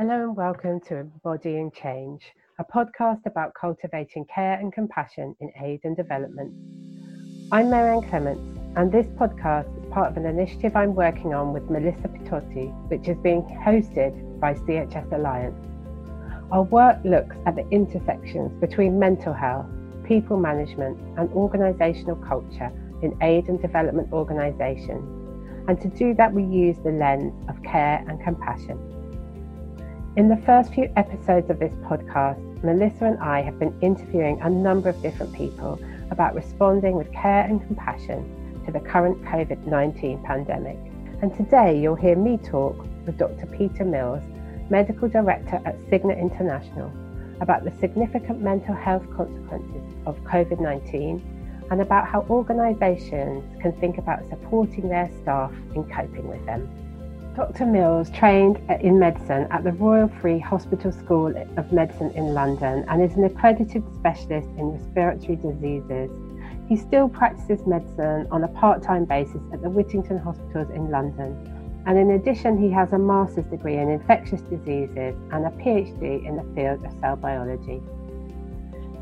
Hello and welcome to Embodying Change, a podcast about cultivating care and compassion in aid and development. I'm Marianne Clements, and this podcast is part of an initiative I'm working on with Melissa Pitotti, which is being hosted by CHS Alliance. Our work looks at the intersections between mental health, people management, and organisational culture in aid and development organisations. And to do that, we use the lens of care and compassion. In the first few episodes of this podcast, Melissa and I have been interviewing a number of different people about responding with care and compassion to the current COVID 19 pandemic. And today you'll hear me talk with Dr. Peter Mills, Medical Director at Cigna International, about the significant mental health consequences of COVID 19 and about how organisations can think about supporting their staff in coping with them. Dr. Mills trained in medicine at the Royal Free Hospital School of Medicine in London and is an accredited specialist in respiratory diseases. He still practices medicine on a part time basis at the Whittington Hospitals in London. And in addition, he has a master's degree in infectious diseases and a PhD in the field of cell biology.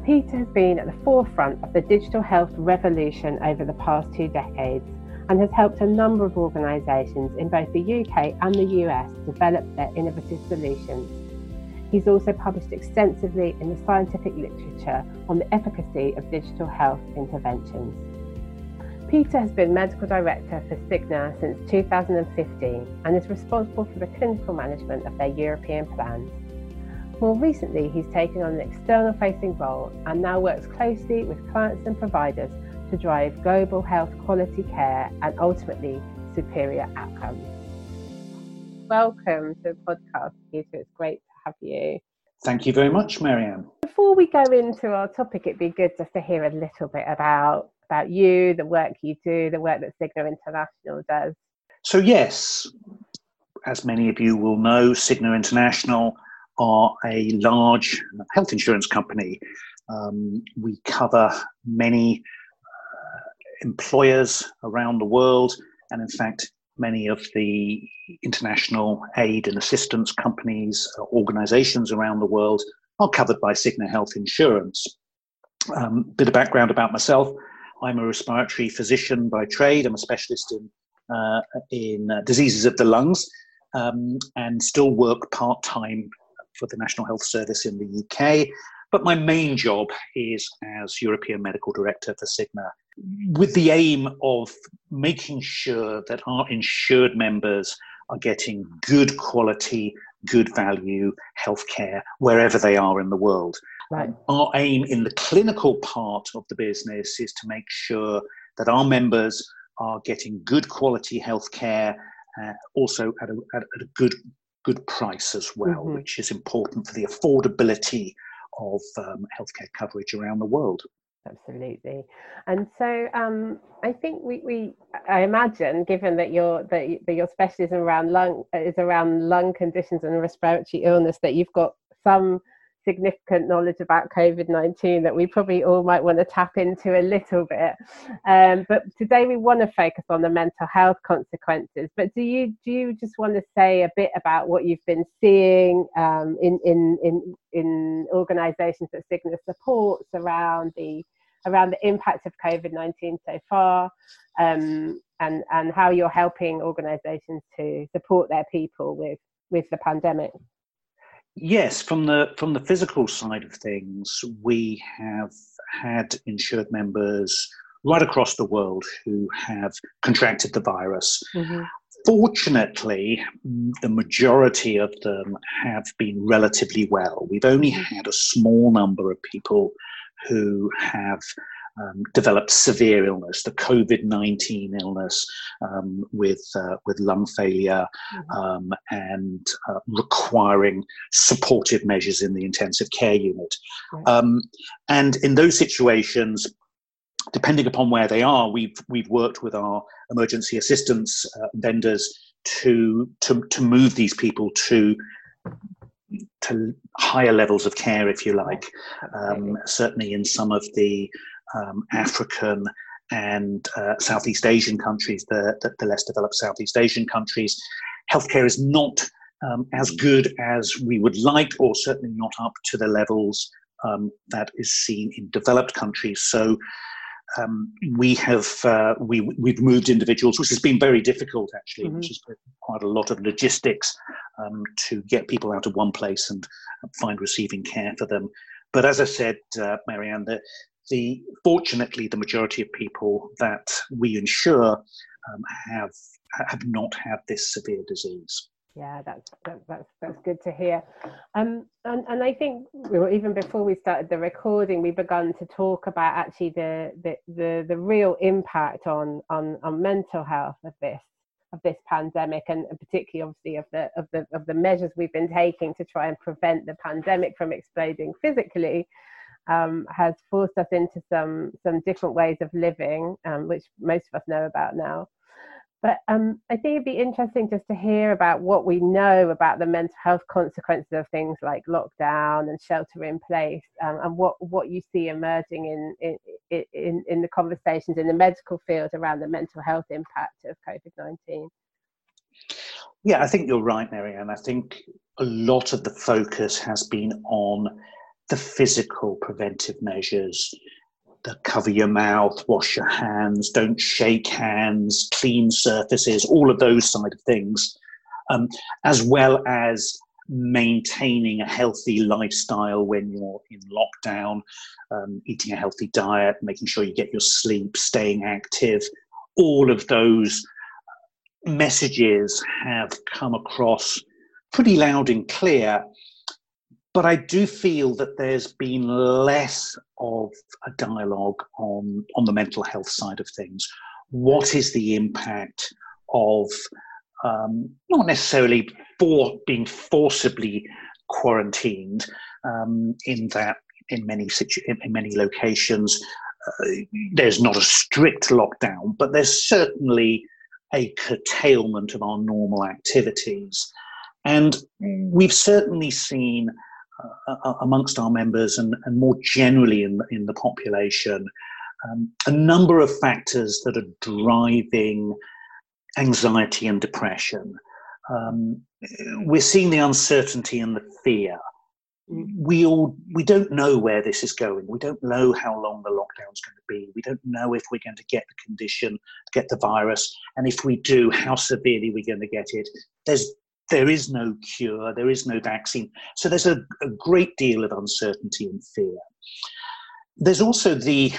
Peter has been at the forefront of the digital health revolution over the past two decades and has helped a number of organisations in both the UK and the US develop their innovative solutions. He's also published extensively in the scientific literature on the efficacy of digital health interventions. Peter has been medical director for Cigna since 2015 and is responsible for the clinical management of their European plans. More recently, he's taken on an external facing role and now works closely with clients and providers to drive global health quality care and ultimately superior outcomes. Welcome to the podcast, Peter. It's great to have you. Thank you very much, Marianne. Before we go into our topic, it'd be good just to hear a little bit about about you, the work you do, the work that Cigna International does. So yes, as many of you will know, Cigna International are a large health insurance company. Um, we cover many employers around the world, and in fact, many of the international aid and assistance companies, uh, organizations around the world are covered by Cigna Health Insurance. Um, bit of background about myself. I'm a respiratory physician by trade. I'm a specialist in uh, in uh, diseases of the lungs, um, and still work part time for the National Health Service in the UK. But my main job is as European Medical Director for Cigna with the aim of making sure that our insured members are getting good quality, good value healthcare wherever they are in the world. Right. Our aim in the clinical part of the business is to make sure that our members are getting good quality healthcare, uh, also at a, at a good good price as well, mm-hmm. which is important for the affordability of um, healthcare coverage around the world. Absolutely. And so um, i think we, we i imagine given that your that, that your specialism around lung is around lung conditions and respiratory illness that you've got some significant knowledge about COVID 19 that we probably all might want to tap into a little bit. Um, but today we want to focus on the mental health consequences. But do you do you just want to say a bit about what you've been seeing um, in, in, in, in organisations that Cigna supports around the around the impact of COVID 19 so far? Um, and, and how you're helping organisations to support their people with, with the pandemic. Yes, from the from the physical side of things, we have had insured members right across the world who have contracted the virus. Mm-hmm. Fortunately, the majority of them have been relatively well. We've only mm-hmm. had a small number of people who have um, developed severe illness, the COVID 19 illness um, with, uh, with lung failure mm-hmm. um, and uh, requiring supportive measures in the intensive care unit. Um, and in those situations, depending upon where they are, we've, we've worked with our emergency assistance uh, vendors to, to, to move these people to to higher levels of care, if you like. Um, certainly in some of the um, African and uh, Southeast Asian countries, the, the, the, less developed Southeast Asian countries, healthcare is not um, as good as we would like, or certainly not up to the levels um, that is seen in developed countries. So um, we have uh, we we've moved individuals, which has been very difficult actually, mm-hmm. which is quite a lot of logistics um, to get people out of one place and find receiving care for them. But as I said, uh, Marianne, the, the fortunately the majority of people that we insure um, have have not had this severe disease. Yeah, that's that, that's that's good to hear. Um, and and I think even before we started the recording, we begun to talk about actually the the the, the real impact on on on mental health of this of this pandemic and particularly obviously of the of the of the measures we've been taking to try and prevent the pandemic from exploding physically um, has forced us into some some different ways of living um, which most of us know about now but um, I think it'd be interesting just to hear about what we know about the mental health consequences of things like lockdown and shelter in place, um, and what, what you see emerging in, in, in, in the conversations in the medical field around the mental health impact of COVID 19. Yeah, I think you're right, Marianne. I think a lot of the focus has been on the physical preventive measures the cover your mouth, wash your hands, don't shake hands, clean surfaces, all of those side of things, um, as well as maintaining a healthy lifestyle when you're in lockdown, um, eating a healthy diet, making sure you get your sleep, staying active. All of those messages have come across pretty loud and clear but I do feel that there's been less of a dialogue on, on the mental health side of things. What is the impact of um, not necessarily for being forcibly quarantined um, in that in many situ- in many locations uh, there's not a strict lockdown, but there's certainly a curtailment of our normal activities. And we've certainly seen uh, uh, amongst our members and, and more generally in, in the population, um, a number of factors that are driving anxiety and depression. Um, we're seeing the uncertainty and the fear. We all we don't know where this is going. We don't know how long the lockdown's going to be. We don't know if we're going to get the condition, get the virus, and if we do, how severely we're going to get it. There's there is no cure, there is no vaccine. So there's a, a great deal of uncertainty and fear. There's also the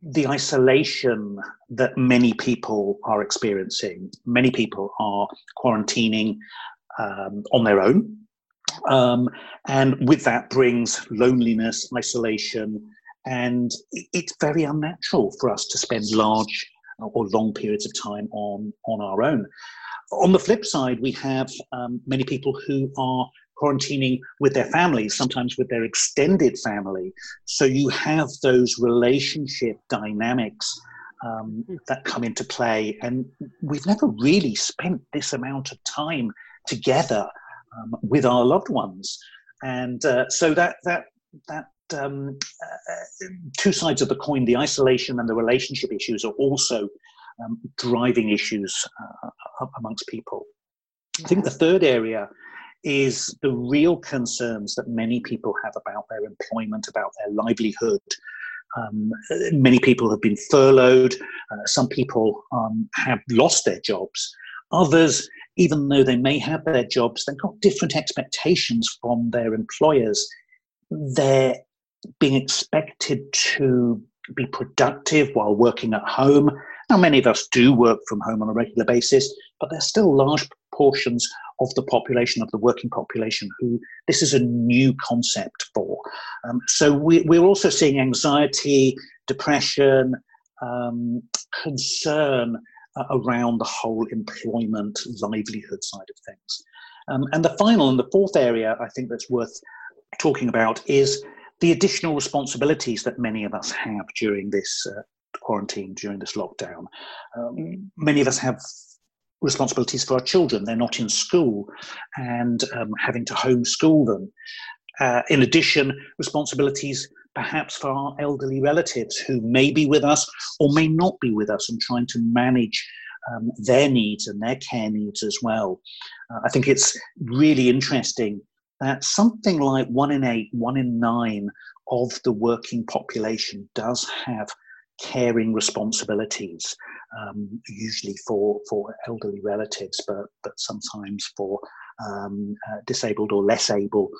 the isolation that many people are experiencing. Many people are quarantining um, on their own. Um, and with that brings loneliness, isolation, and it's very unnatural for us to spend large or long periods of time on, on our own. On the flip side, we have um, many people who are quarantining with their families, sometimes with their extended family. So you have those relationship dynamics um, hmm. that come into play. And we've never really spent this amount of time together um, with our loved ones. And uh, so that, that, that um, uh, two sides of the coin, the isolation and the relationship issues, are also um, driving issues uh, amongst people. I think the third area is the real concerns that many people have about their employment, about their livelihood. Um, many people have been furloughed. Uh, some people um, have lost their jobs. Others, even though they may have their jobs, they've got different expectations from their employers. They're being expected to be productive while working at home. Now, many of us do work from home on a regular basis, but there's still large portions of the population, of the working population, who this is a new concept for. Um, so we, are also seeing anxiety, depression, um, concern uh, around the whole employment, livelihood side of things. Um, and the final and the fourth area I think that's worth talking about is the additional responsibilities that many of us have during this uh, quarantine, during this lockdown. Um, many of us have responsibilities for our children. They're not in school and um, having to homeschool them. Uh, in addition, responsibilities perhaps for our elderly relatives who may be with us or may not be with us and trying to manage um, their needs and their care needs as well. Uh, I think it's really interesting that something like one in eight, one in nine of the working population does have caring responsibilities, um, usually for, for elderly relatives, but, but sometimes for um, uh, disabled or less able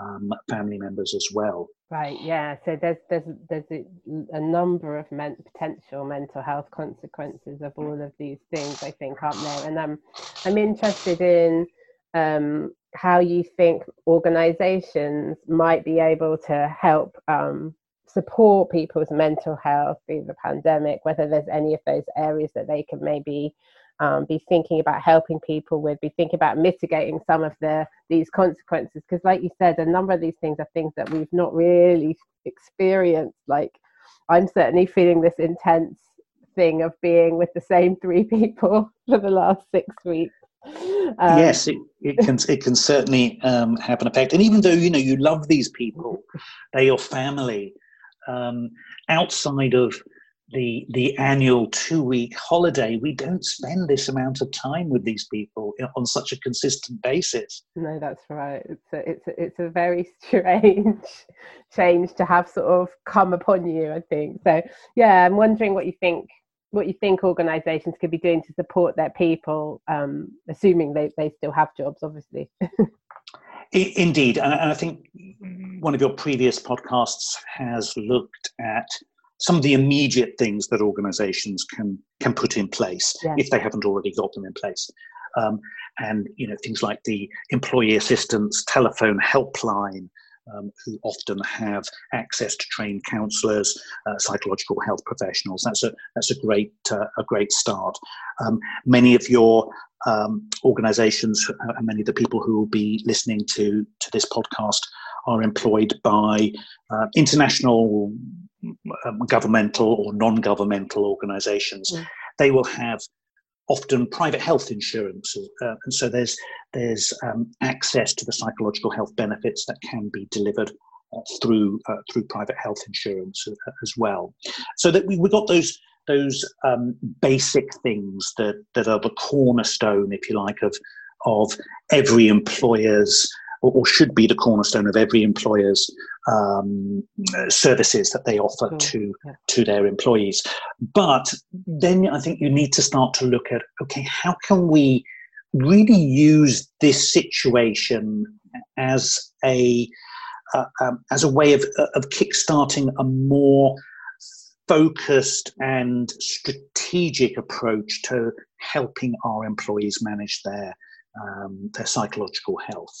um, family members as well. Right. Yeah. So there's there's there's a, a number of men, potential mental health consequences of all of these things. I think, aren't there? And I'm I'm interested in um, how you think organisations might be able to help um, support people's mental health through the pandemic. Whether there's any of those areas that they can maybe um, be thinking about helping people with, be thinking about mitigating some of the these consequences. Because, like you said, a number of these things are things that we've not really experienced. Like, I'm certainly feeling this intense thing of being with the same three people for the last six weeks. Um, yes, it, it can it can certainly um, have an effect. And even though you know you love these people, they're your family. Um, outside of the the annual two week holiday we don't spend this amount of time with these people on such a consistent basis no that's right it's a, it's a, it's a very strange change to have sort of come upon you i think so yeah i'm wondering what you think what you think organizations could be doing to support their people um, assuming they, they still have jobs obviously indeed and i think one of your previous podcasts has looked at some of the immediate things that organizations can can put in place yeah. if they haven't already got them in place um, and you know things like the employee assistance telephone helpline um, who often have access to trained counsellors, uh, psychological health professionals. That's a that's a great uh, a great start. Um, many of your um, organisations uh, and many of the people who will be listening to to this podcast are employed by uh, international um, governmental or non-governmental organizations mm. they will have often private health insurance uh, and so there's there's um, access to the psychological health benefits that can be delivered uh, through uh, through private health insurance uh, as well. So that we, we got those those um, basic things that that are the cornerstone if you like of of every employer's or, or should be the cornerstone of every employer's um, services that they offer to yeah. to their employees. But then I think you need to start to look at okay, how can we really use this situation as a uh, um, as a way of of kickstarting a more focused and strategic approach to helping our employees manage their um, their psychological health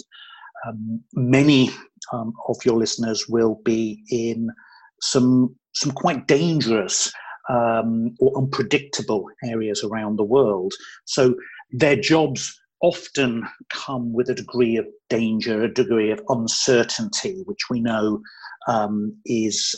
um, many um, of your listeners will be in some some quite dangerous um, or unpredictable areas around the world. So their jobs often come with a degree of danger, a degree of uncertainty, which we know um, is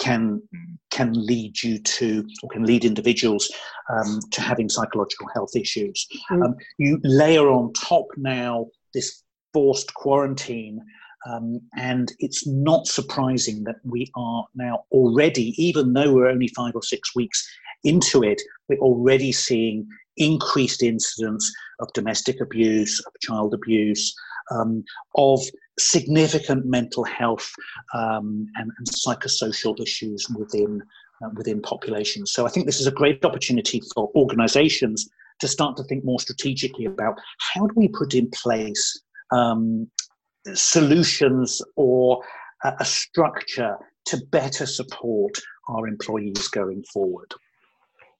can can lead you to or can lead individuals um, to having psychological health issues. Mm. Um, you layer on top now this forced quarantine. Um, and it's not surprising that we are now already, even though we're only five or six weeks into it, we're already seeing increased incidents of domestic abuse, of child abuse, um, of significant mental health um, and, and, psychosocial issues within uh, within populations. So I think this is a great opportunity for organisations to start to think more strategically about how do we put in place um, solutions or a, a structure to better support our employees going forward.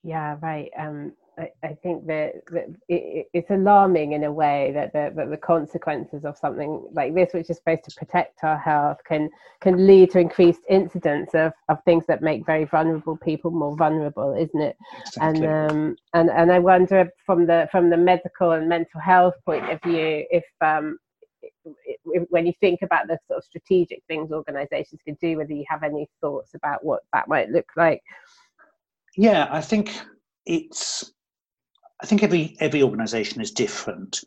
Yeah, right. Um, I, I, think that, that it, it's alarming in a way that the, that the consequences of something like this, which is supposed to protect our health, can can lead to increased incidence of, of things that make very vulnerable people more vulnerable, isn't it? Exactly. And um, and and I wonder from the from the medical and mental health point of view, if um, when you think about the sort of strategic things organizations can do whether you have any thoughts about what that might look like yeah i think it's i think every every organization is different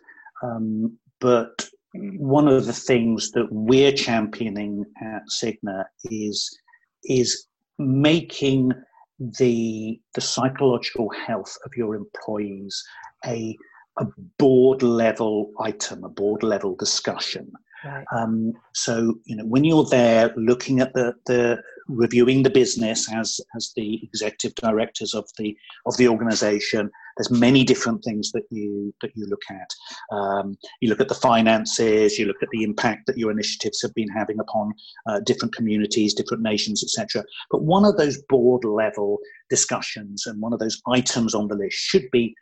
um, but one of the things that we're championing at Cigna is is making the the psychological health of your employees a a board level item, a board level discussion. Right. Um, so you know when you're there looking at the, the reviewing the business as as the executive directors of the of the organization there's many different things that you that you look at um, you look at the finances you look at the impact that your initiatives have been having upon uh, different communities different nations etc but one of those board level discussions and one of those items on the list should be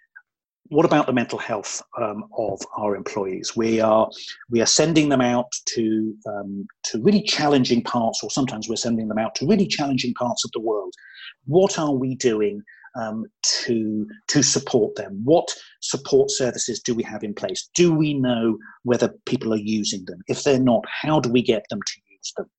what about the mental health um, of our employees? We are we are sending them out to um, to really challenging parts, or sometimes we're sending them out to really challenging parts of the world. What are we doing um, to to support them? What support services do we have in place? Do we know whether people are using them? If they're not, how do we get them to use them?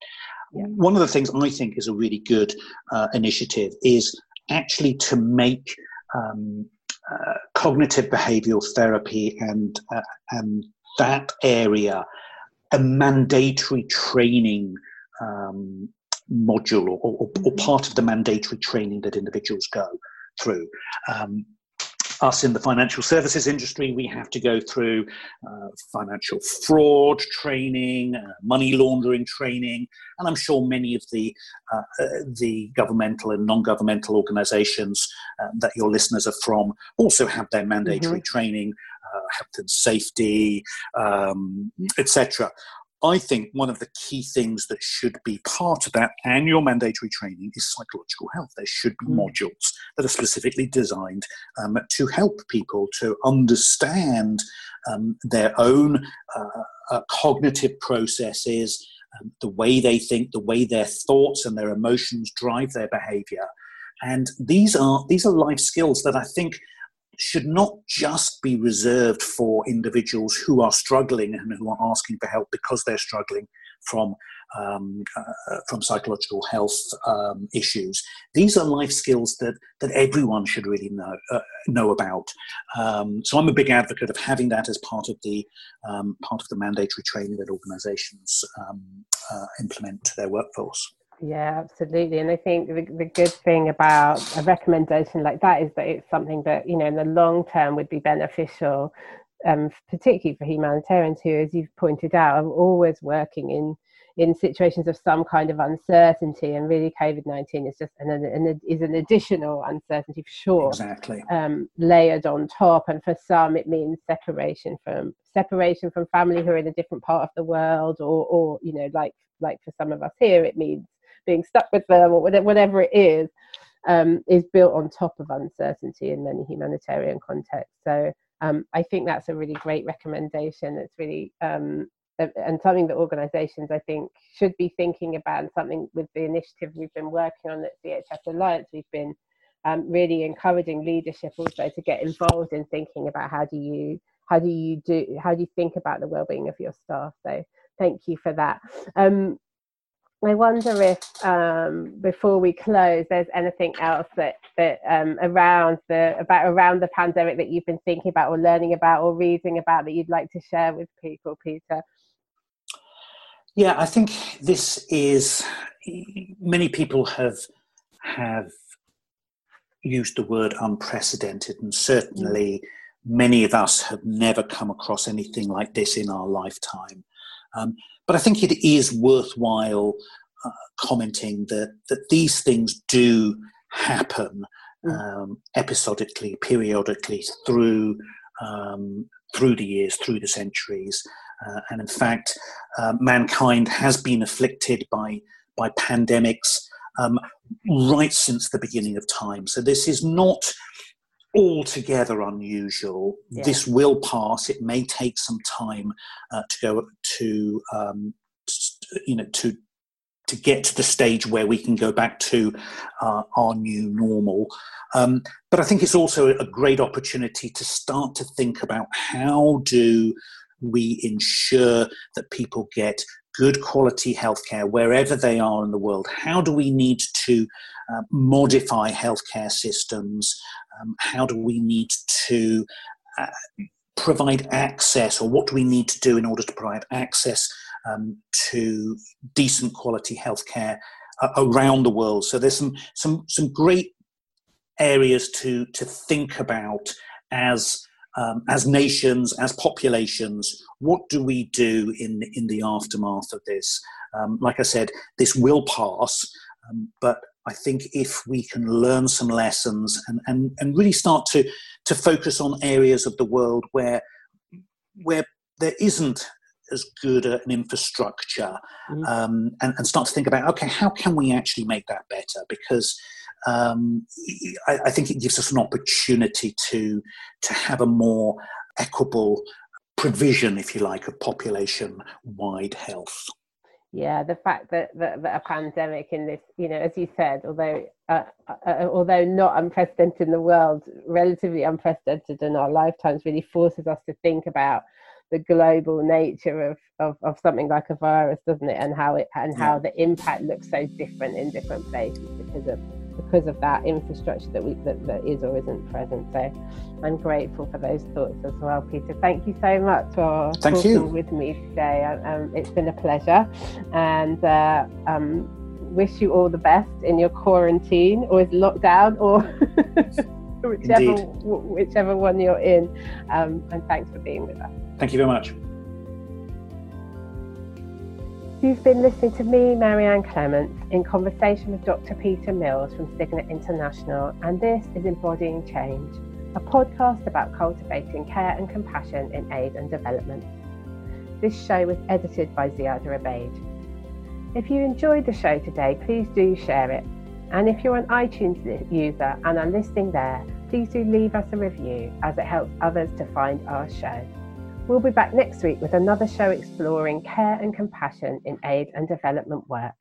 Yeah. One of the things I think is a really good uh, initiative is actually to make um, uh, cognitive behavioral therapy and uh, and that area a mandatory training um, module or, or, or, mm-hmm. part of the mandatory training that individuals go through. Um, us in the financial services industry, we have to go through uh, financial fraud training, uh, money laundering training, and I'm sure many of the uh, uh the governmental and non-governmental organisations uh, that your listeners are from also have their mandatory mm-hmm. training, uh, health and safety, um, etc. I think one of the key things that should be part of that annual mandatory training is psychological health. There should be mm. modules that are specifically designed um, to help people to understand um, their own uh, uh, cognitive processes, um, the way they think, the way their thoughts and their emotions drive their behavior. And these are these are life skills that I think should not just be reserved for individuals who are struggling and who are asking for help because they're struggling from um, uh, from psychological health um, issues. These are life skills that that everyone should really know uh, know about. Um, so I'm a big advocate of having that as part of the um, part of the mandatory training that organisations um, uh, implement to their workforce. Yeah, absolutely. And I think the, the good thing about a recommendation like that is that it's something that, you know, in the long term would be beneficial, um, particularly for humanitarians who, as you've pointed out, are always working in in situations of some kind of uncertainty, and really COVID nineteen is just an, an, is an additional uncertainty for sure, exactly um, layered on top. And for some, it means separation from separation from family who are in a different part of the world, or or you know, like like for some of us here, it means being stuck with them or whatever it is, um, is built on top of uncertainty in many humanitarian contexts. So um, I think that's a really great recommendation. It's really um, and something that organisations I think should be thinking about, and something with the initiative we've been working on at CHS Alliance, we've been um, really encouraging leadership also to get involved in thinking about how do you how do you do how do you think about the well-being of your staff. So thank you for that. Um, I wonder if um, before we close, there's anything else that that um, around the about around the pandemic that you've been thinking about, or learning about, or reading about that you'd like to share with people, Peter. Yeah, I think this is many people have have used the word unprecedented, and certainly many of us have never come across anything like this in our lifetime. Um, but I think it is worthwhile uh, commenting that, that these things do happen mm. um, episodically, periodically through um, through the years, through the centuries, uh, and in fact, uh, mankind has been afflicted by by pandemics um, right since the beginning of time. So this is not altogether unusual. Yeah. This will pass. It may take some time uh, to go to, um, you know, to to get to the stage where we can go back to uh, our new normal. Um, but I think it's also a great opportunity to start to think about how do we ensure that people get good quality healthcare wherever they are in the world? How do we need to uh, modify healthcare systems? Um, how do we need to uh, provide access, or what do we need to do in order to provide access um, to decent quality healthcare uh, around the world? So there's some some some great areas to to think about as um, as nations, as populations, what do we do in in the aftermath of this? Um, like I said, this will pass, um, but I think if we can learn some lessons and, and, and really start to to focus on areas of the world where where there isn't as good an infrastructure mm-hmm. um, and, and, start to think about okay how can we actually make that better because um, I, I, think it gives us an opportunity to to have a more equitable provision if you like of population wide health yeah the fact that, that, that, a pandemic in this you know as you said although uh, uh, uh, although not unprecedented in the world relatively unprecedented in our lifetimes really forces us to think about the global nature of, of, of something like a virus doesn't it and how it and yeah. how the impact looks so different in different places because of because of that infrastructure that we that, that is or isn't present. So I'm grateful for those thoughts as well, Peter. Thank you so much for Thank talking you. with me today. Um, it's been a pleasure, and uh, um, wish you all the best in your quarantine or is lockdown or. whichever whichever one you're in um, and thanks for being with us thank you very much You've been listening to me, Marianne Clements, in conversation with Dr. Peter Mills from Cigna International, and this is Embodying Change, a podcast about cultivating care and compassion in aid and development. This show was edited by Ziada Abeid. If you enjoyed the show today, please do share it. And if you're an iTunes user and are listening there, please do leave us a review as it helps others to find our show. We'll be back next week with another show exploring care and compassion in aid and development work.